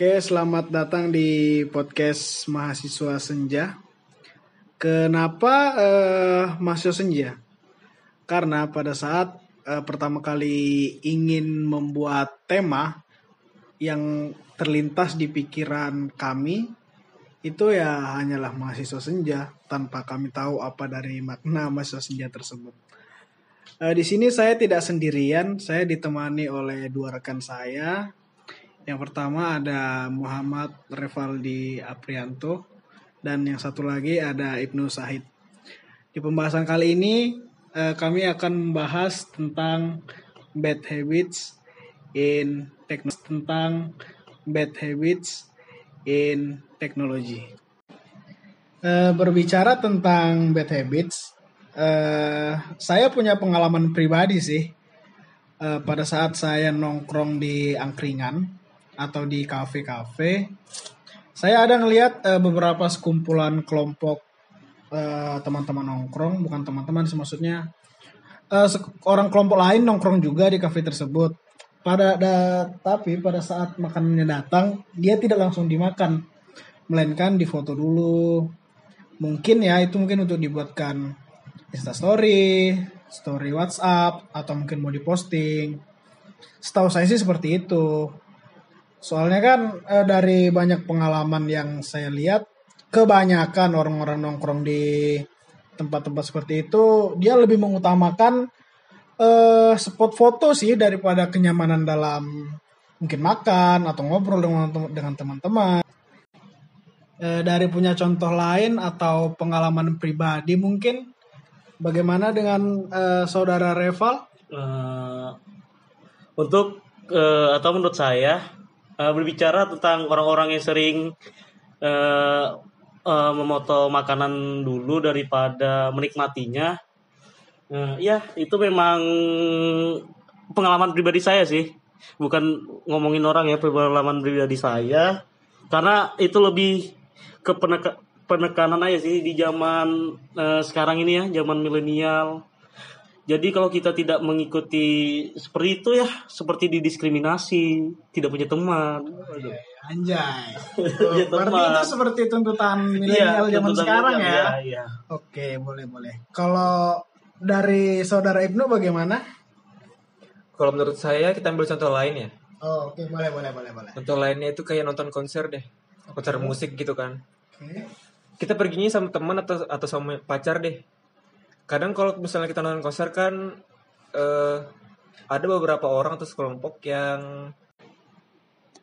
Oke, selamat datang di podcast Mahasiswa Senja. Kenapa eh, Mahasiswa Senja? Karena pada saat eh, pertama kali ingin membuat tema yang terlintas di pikiran kami, itu ya hanyalah mahasiswa senja tanpa kami tahu apa dari makna mahasiswa senja tersebut. Eh, di sini saya tidak sendirian, saya ditemani oleh dua rekan saya. Yang pertama ada Muhammad Revaldi Aprianto dan yang satu lagi ada Ibnu Sahid. Di pembahasan kali ini eh, kami akan membahas tentang bad habits in teknologi tentang bad habits in technology. Eh, berbicara tentang bad habits, eh, saya punya pengalaman pribadi sih. Eh, pada saat saya nongkrong di angkringan atau di kafe-kafe, saya ada ngelihat eh, beberapa sekumpulan kelompok eh, teman-teman nongkrong, bukan teman-teman maksudnya sek- orang kelompok lain nongkrong juga di kafe tersebut. Pada da- tapi pada saat makanannya datang, dia tidak langsung dimakan, melainkan difoto dulu. Mungkin ya itu mungkin untuk dibuatkan Insta story, story WhatsApp atau mungkin mau diposting. Setahu saya sih seperti itu. Soalnya kan eh, dari banyak pengalaman yang saya lihat, kebanyakan orang-orang nongkrong di tempat-tempat seperti itu, dia lebih mengutamakan eh, spot foto sih daripada kenyamanan dalam mungkin makan atau ngobrol dengan teman-teman. Eh, dari punya contoh lain atau pengalaman pribadi mungkin bagaimana dengan eh, saudara Reval? Eh, untuk eh, atau menurut saya eh, berbicara tentang orang-orang yang sering eh, eh, memoto makanan dulu daripada menikmatinya, eh, ya itu memang pengalaman pribadi saya sih, bukan ngomongin orang ya pengalaman pribadi saya, karena itu lebih ke peneka- penekanan aja sih di zaman eh, sekarang ini ya, zaman milenial. Jadi kalau kita tidak mengikuti seperti itu ya, seperti didiskriminasi, tidak punya teman. Aduh. Anjay. Ya, Berarti teman. itu seperti tuntutan milenial Iya, zaman tuntutan sekarang ya. iya. Oke, boleh boleh. Kalau dari saudara Ibnu bagaimana? Kalau menurut saya kita ambil contoh lain ya. Oh, oke, boleh boleh boleh boleh. Contoh lainnya itu kayak nonton konser deh. Konser musik gitu kan. Oke. Kita perginya sama teman atau atau sama pacar deh. Kadang kalau misalnya kita nonton konser kan eh ada beberapa orang atau sekelompok yang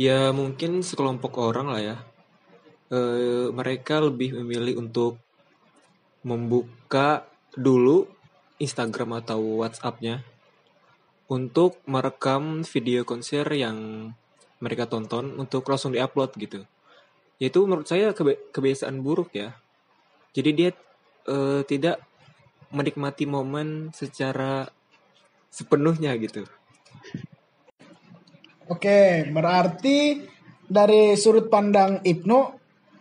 ya mungkin sekelompok orang lah ya. Eh mereka lebih memilih untuk membuka dulu Instagram atau WhatsApp-nya untuk merekam video konser yang mereka tonton untuk langsung diupload gitu. Itu menurut saya kebiasaan buruk ya. Jadi dia eh, tidak menikmati momen secara sepenuhnya gitu. Oke, berarti dari sudut pandang Ibnu,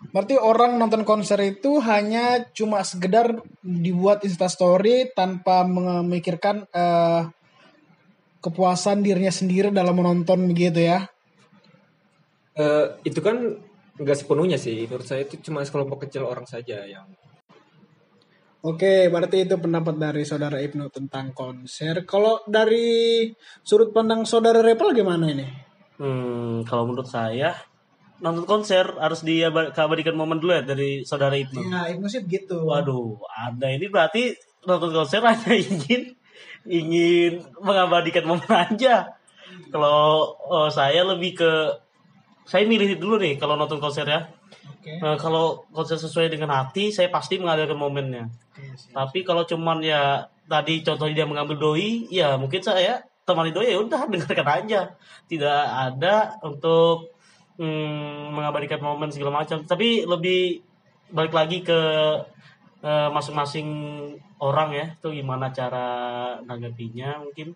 berarti orang nonton konser itu hanya cuma sekedar dibuat instastory tanpa memikirkan eh, kepuasan dirinya sendiri dalam menonton begitu ya. Eh, itu kan nggak sepenuhnya sih. Menurut saya itu cuma sekelompok kecil orang saja yang Oke, berarti itu pendapat dari saudara Ibnu tentang konser. Kalau dari sudut pandang saudara Repel gimana ini? Hmm, kalau menurut saya nonton konser harus diabadikan momen dulu ya dari saudara itu. Ya, Ibnu sih begitu. Waduh, ada ini berarti nonton konser hanya ingin ingin mengabadikan momen aja. Kalau oh, saya lebih ke saya milih dulu nih kalau nonton konser ya. Oke. Nah, kalau konser sesuai dengan hati, saya pasti mengadakan momennya. Siap. Tapi kalau cuman ya tadi contohnya dia mengambil doi, ya mungkin saya temani doi ya udah dengarkan aja. Tidak ada untuk hmm, mengabadikan momen segala macam. Tapi lebih balik lagi ke eh, masing-masing orang ya, itu gimana cara nanggapinya mungkin.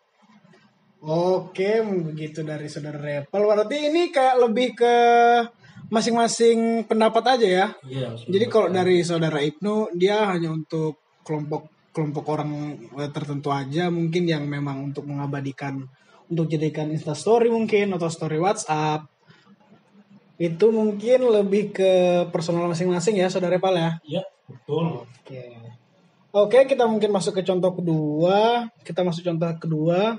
Oke, begitu dari saudara Repel. Berarti ini kayak lebih ke masing-masing pendapat aja ya. Iya. Jadi kalau dari saudara Ibnu, dia hanya untuk kelompok kelompok orang eh, tertentu aja mungkin yang memang untuk mengabadikan untuk jadikan instastory mungkin atau story WhatsApp Itu mungkin lebih ke personal masing-masing ya, saudara Pal ya. Ya, betul. Oke. Oke, kita mungkin masuk ke contoh kedua. Kita masuk contoh kedua.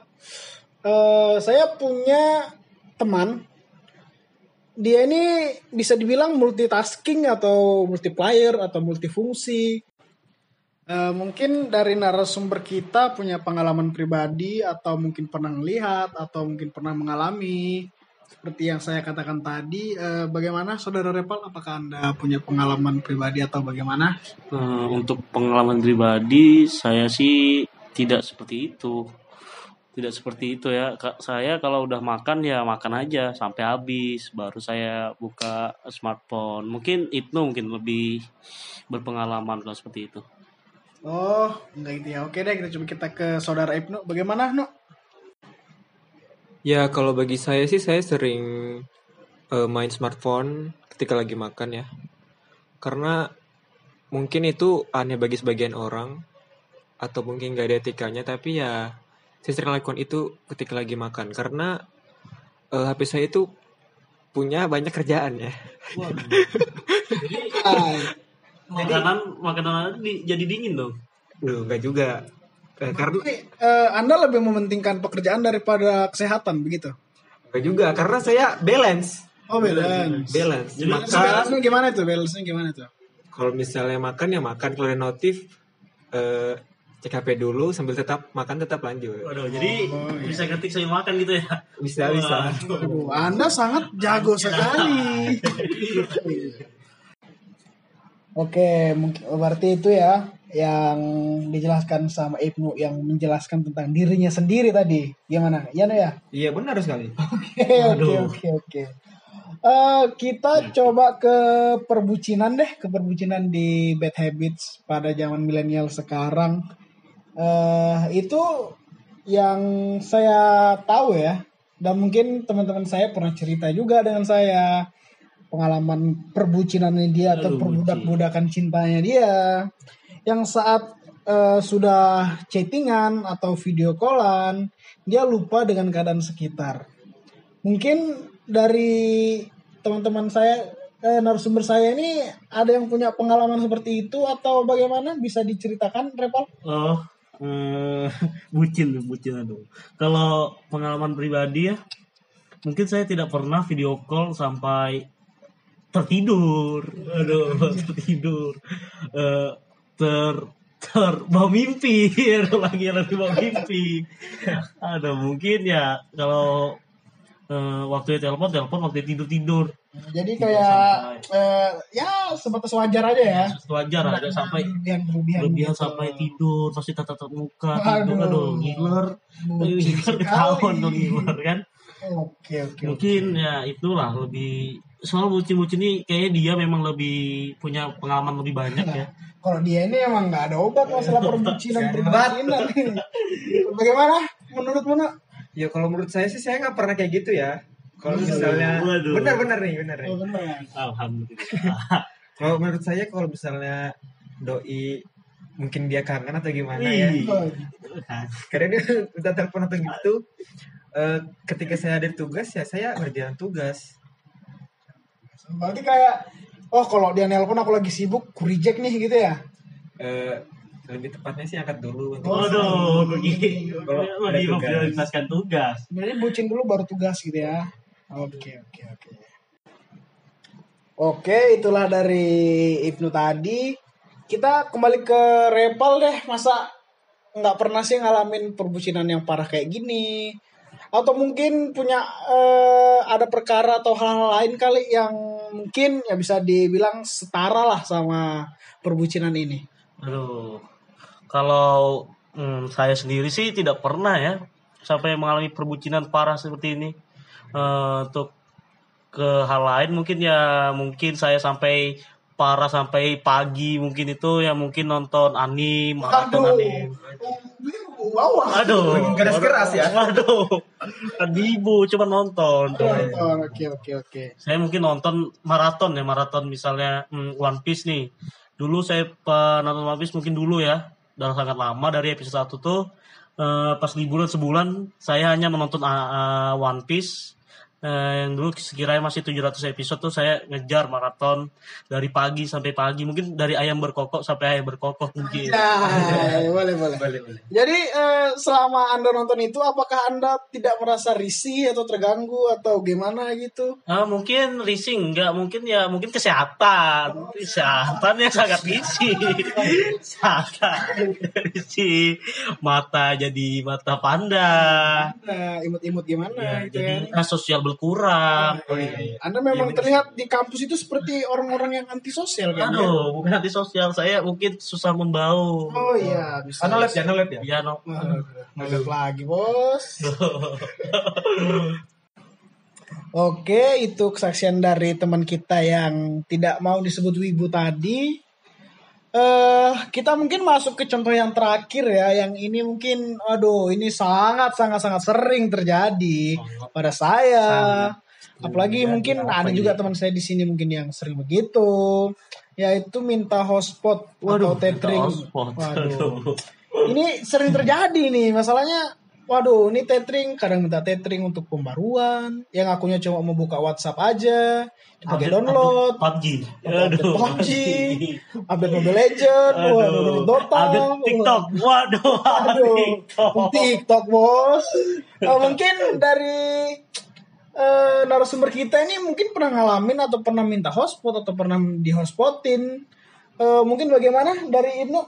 Eh, saya punya teman. Dia ini bisa dibilang multitasking atau multiplayer atau multifungsi. Eh, mungkin dari narasumber kita punya pengalaman pribadi atau mungkin pernah melihat atau mungkin pernah mengalami seperti yang saya katakan tadi. eh, bagaimana saudara Repal? Apakah anda punya pengalaman pribadi atau bagaimana? Eh, untuk pengalaman pribadi saya sih tidak seperti itu tidak seperti itu ya Kak, saya kalau udah makan ya makan aja sampai habis baru saya buka smartphone mungkin itu mungkin lebih berpengalaman kalau seperti itu Oh, enggak gitu ya. Oke deh, kita coba kita ke saudara Ibnu. Bagaimana, Nu? Ya kalau bagi saya sih saya sering eh, main smartphone ketika lagi makan ya. Karena mungkin itu aneh bagi sebagian orang atau mungkin gak ada etikanya tapi ya saya sering lakukan itu ketika lagi makan karena eh, HP saya itu punya banyak kerjaan ya. jadi Hai. makanan makanan di- jadi dingin dong Duh, enggak juga. Eh, karena eh, anda lebih mementingkan pekerjaan daripada kesehatan, begitu? enggak juga karena saya balance. Oh, balance. Balance. Jadi Balance, Makan, balance-nya gimana tuh? Balance-nya gimana tuh? kalau misalnya makan ya makan kalau ada notif eh cek HP dulu sambil tetap makan tetap lanjut. Waduh, jadi Oh, iya. bisa ketik saya makan gitu ya Bisa bisa. Aduh, anda sangat jago sekali. Oke, mungkin berarti itu ya yang dijelaskan sama Ibnu yang menjelaskan tentang dirinya sendiri tadi. Gimana? Ya, Nu ya? Iya benar sekali. Oke, oke, oke, oke. Eh, kita coba ke perbucinan deh, ke perbucinan di Bad Habits pada zaman milenial sekarang. Eh itu yang saya tahu ya, dan mungkin teman-teman saya pernah cerita juga dengan saya. Pengalaman perbucinannya dia atau perbudak-budakan cintanya dia, yang saat eh, sudah chattingan atau video callan, dia lupa dengan keadaan sekitar. Mungkin dari teman-teman saya eh, narasumber saya ini ada yang punya pengalaman seperti itu atau bagaimana? Bisa diceritakan Repal? Oh, eh, bucin, bucin aduh. Kalau pengalaman pribadi ya, mungkin saya tidak pernah video call sampai tertidur. Aduh, tertidur. Eh, ter ter bawa mimpi lagi lagi bawa mimpi aduh mungkin ya kalau eh, waktu telepon telepon waktu tidur tidur Jadi kayak eh, ya sebatas wajar aja ya. wajar ada sampai berlebihan berlebihan, berlebihan gitu. sampai tidur pasti tatap muka tidur Aduh. aduh ngiler ngiler ketahuan dong ngiler kan Oke oke. oke. mungkin ya itulah lebih soal bucin-bucin ini kayaknya dia memang lebih punya pengalaman lebih banyak ya Kalau dia ini emang nggak ada obat masalah perbucinan perbucinan. Bagaimana menurut Muna? Ya kalau menurut saya sih saya nggak pernah kayak gitu ya. Kalau misalnya benar-benar nih benar nih. Oh, benar. alhamdulillah Kalau menurut saya kalau misalnya doi mungkin dia kangen atau gimana ya. Oh, Karena dia udah telepon atau gitu. eh, ketika saya ada tugas ya saya ngerjain tugas. Berarti kayak oh kalau dia nelpon aku lagi sibuk, ku reject nih gitu ya. Eh, lebih tepatnya sih angkat dulu untuk Waduh, begini Kalau ada lagi tugas. memprioritaskan tugas. Sebenarnya bucin dulu baru tugas gitu ya. Oke oke oke. Oke itulah dari Ibnu tadi. Kita kembali ke Repal deh. Masa nggak pernah sih ngalamin perbucinan yang parah kayak gini? Atau mungkin punya eh, ada perkara atau hal-hal lain kali yang mungkin ya bisa dibilang setara lah sama perbucinan ini. Aduh, kalau hmm, saya sendiri sih tidak pernah ya sampai mengalami perbucinan parah seperti ini. Eh, untuk ke hal lain mungkin ya mungkin saya sampai parah sampai pagi mungkin itu ya mungkin nonton anime maraton anime. Wow. Aduh, Keras-keras ya. Waduh, kan ibu cuma nonton. Oke oke oke. Saya mungkin nonton maraton ya maraton misalnya hmm, One Piece nih. Dulu saya pa- nonton One Piece mungkin dulu ya, udah sangat lama dari episode 1 tuh eh, pas liburan sebulan saya hanya menonton ah, ah, One Piece eh, yang dulu sekiranya masih 700 episode tuh saya ngejar maraton dari pagi sampai pagi. Mungkin dari ayam berkokok sampai ayam berkokok mungkin. Ya, boleh, boleh. Jadi eh, selama Anda nonton itu apakah Anda tidak merasa risih atau terganggu atau gimana gitu? Ah, mungkin risih enggak. Mungkin ya mungkin kesehatan. Kesehatan yang sangat risih. Sangat risih. Mata jadi mata panda. Nah, imut-imut gimana ya, gitu jadi kan? ah, sosial berkurang Oh, iya. Anda memang terlihat di kampus itu seperti orang-orang yang antisosial kan? ya? aduh bukan anti sosial saya mungkin susah membau Oh iya, bisa. Ano lab ya, ano lab ya. ya no Ngelep lagi, Bos. Oke, itu kesaksian dari teman kita yang tidak mau disebut wibu tadi. Eh, kita mungkin masuk ke contoh yang terakhir ya, yang ini mungkin, aduh, ini sangat sangat sangat sering terjadi pada saya. Apalagi mungkin ada juga teman saya di sini mungkin yang sering begitu, yaitu minta hotspot atau tethering. Waduh. Ini sering terjadi nih, masalahnya Waduh, ini tethering. Kadang minta tethering untuk pembaruan, yang akunya cuma mau buka WhatsApp aja, dipakai download, PUBG aduh. PUBG, update Mobile Legend, waduh, update Dota, Update TikTok. Waduh. Aduh, TikTok. TikTok bos. Eh, mungkin dari eh, narasumber kita ini mungkin pernah ngalamin atau pernah minta hotspot atau pernah di hotspotin. Eh, mungkin bagaimana dari Ibnu?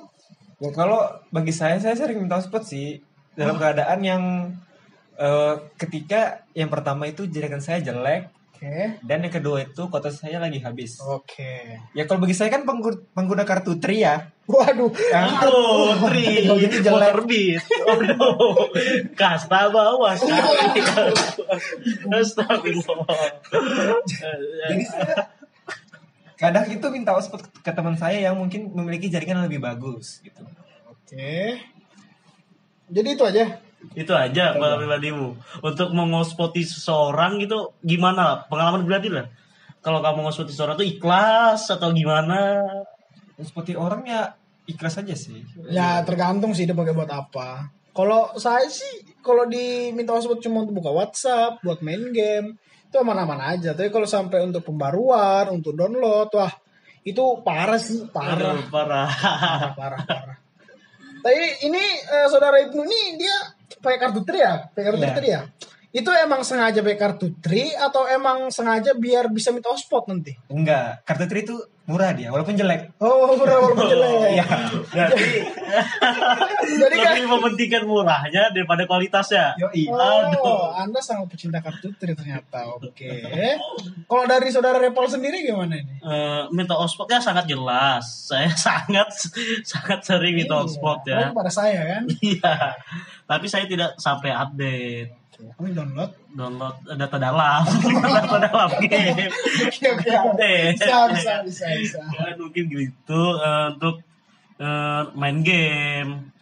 Ya kalau bagi saya saya sering minta hotspot sih dalam keadaan yang eh, ketika yang pertama itu jaringan saya jelek Oke. dan yang kedua itu kota saya lagi habis. Oke. Ya kalau bagi saya kan penggu- pengguna kartu tri ya. Waduh. Aduh, Tri, Kalau gitu jelek. terbit. Aduh, kasta bawah. Astagfirullah. Jadi saya kadang itu minta hotspot ke teman saya yang mungkin memiliki jaringan yang lebih bagus gitu. Oke. Jadi itu aja. Itu aja pengalaman pribadimu. Untuk mengospoti seseorang gitu gimana pengalaman pribadi lah. Kalau kamu ngospoti seseorang tuh ikhlas atau gimana? Seperti orang ya ikhlas aja sih. Ya tergantung sih dia pakai buat apa. Kalau saya sih kalau diminta hotspot cuma untuk buka WhatsApp, buat main game, itu aman-aman aja. Tapi kalau sampai untuk pembaruan, untuk download, wah itu parah sih, parah, Aduh, parah. parah, parah, parah. Tapi ini eh, saudara Ibnu ini dia pakai kartu tri ya, pakai kartu tri ya. Itu emang sengaja pakai kartu tri atau emang sengaja biar bisa minta hotspot nanti? Enggak, kartu tri itu murah dia walaupun jelek. Oh, bener walaupun jelek. Iya. Berarti Jadi kan lebih mementingkan murahnya daripada kualitasnya. Yoi. Oh, Anda sangat pecinta kartu tri ternyata. Oke. Kalau dari saudara Repol sendiri gimana ini? Eh, minta hotspotnya sangat jelas. Saya sangat sangat sering minta hotspot Oh, ya. kepada saya kan. Iya. Tapi saya tidak sampai update. Kami download. Download data dalam, data dalam game. Oke, oke. Bisa, bisa, bisa, bisa. Ya, mungkin gitu eh, untuk eh, main game.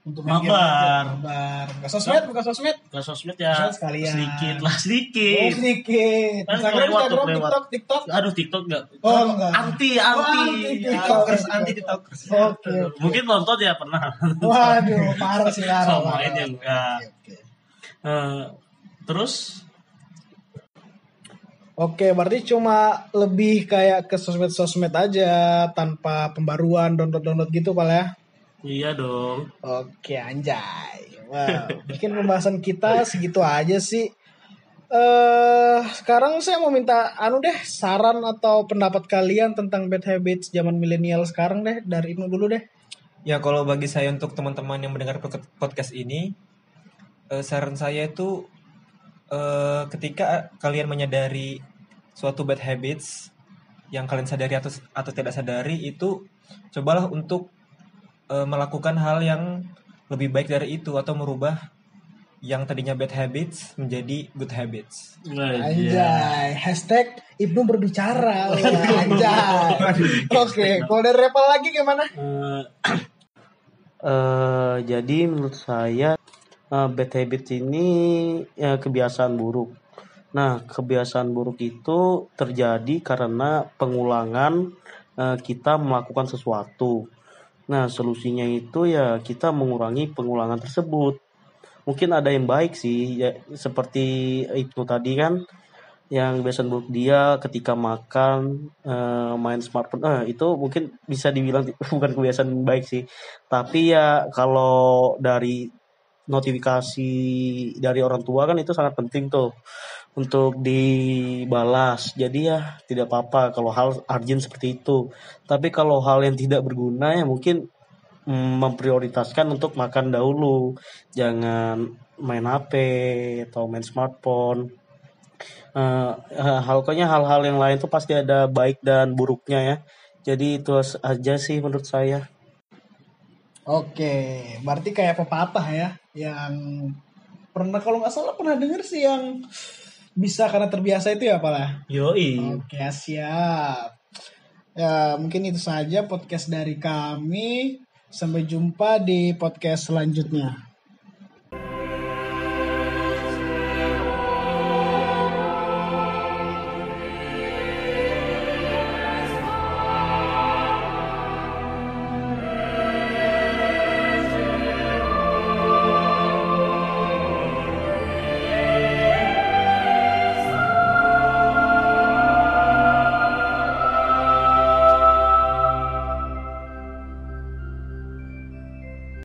Untuk Mabar. Mabar. Buka sosmed, buka sosmed. Ke sosmed ya Sosmed sekalian. sedikit lah Oh, sedikit. sedikit. Kan Instagram, lewat Instagram, lewat. TikTok, TikTok. Aduh TikTok enggak. Oh, enggak. Anti, Oh, anti. anti TikTok. Tiktokers, anti tiktokers. Oke. Mungkin nonton ya pernah. Waduh, parah sih parah. Sama ini enggak. Eh, terus Oke, berarti cuma lebih kayak ke sosmed-sosmed aja tanpa pembaruan, download-download gitu, Pak ya? iya dong. Oke, anjay. Wow, mungkin pembahasan kita segitu aja sih. Eh, sekarang saya mau minta anu deh saran atau pendapat kalian tentang bad habits zaman milenial sekarang deh dari Ibnu dulu deh. Ya kalau bagi saya untuk teman-teman yang mendengar pod- podcast ini, eh, saran saya itu eh, ketika kalian menyadari suatu bad habits yang kalian sadari atau atau tidak sadari itu cobalah untuk eh, melakukan hal yang lebih baik dari itu atau merubah yang tadinya bad habits menjadi good habits. Anjay, hashtag Ibnu berbicara. Anjay. Oke, kalau dari Repal lagi gimana? Eh, eh, jadi menurut saya eh, bad habit ini ya, kebiasaan buruk. Nah, kebiasaan buruk itu terjadi karena pengulangan eh, kita melakukan sesuatu. Nah, solusinya itu ya kita mengurangi pengulangan tersebut. Mungkin ada yang baik sih, ya, seperti Ibnu tadi kan yang kebiasaan buruk dia ketika makan eh, main smartphone eh, itu mungkin bisa dibilang bukan kebiasaan baik sih tapi ya kalau dari notifikasi dari orang tua kan itu sangat penting tuh untuk dibalas. Jadi ya tidak apa-apa kalau hal urgent seperti itu. Tapi kalau hal yang tidak berguna ya mungkin mm, memprioritaskan untuk makan dahulu. Jangan main HP atau main smartphone. Eh, hal pokoknya hal-hal yang lain tuh pasti ada baik dan buruknya ya. Jadi itu aja sih menurut saya. Oke, berarti kayak pepatah ya, yang pernah kalau nggak salah pernah denger sih yang bisa karena terbiasa itu ya apalah. Yoi. Oke, siap. Ya, mungkin itu saja podcast dari kami. Sampai jumpa di podcast selanjutnya.